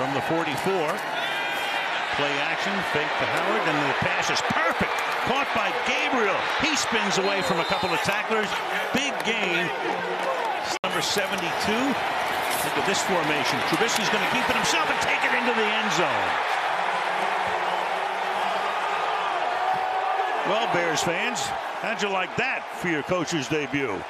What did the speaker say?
from the 44. Play action, fake to Howard, and the pass is perfect. Caught by Gabriel. He spins away from a couple of tacklers. Big gain. Number 72. Look at this formation. Trubisky's going to keep it himself and take it into the end zone. Well, Bears fans, how'd you like that for your coach's debut?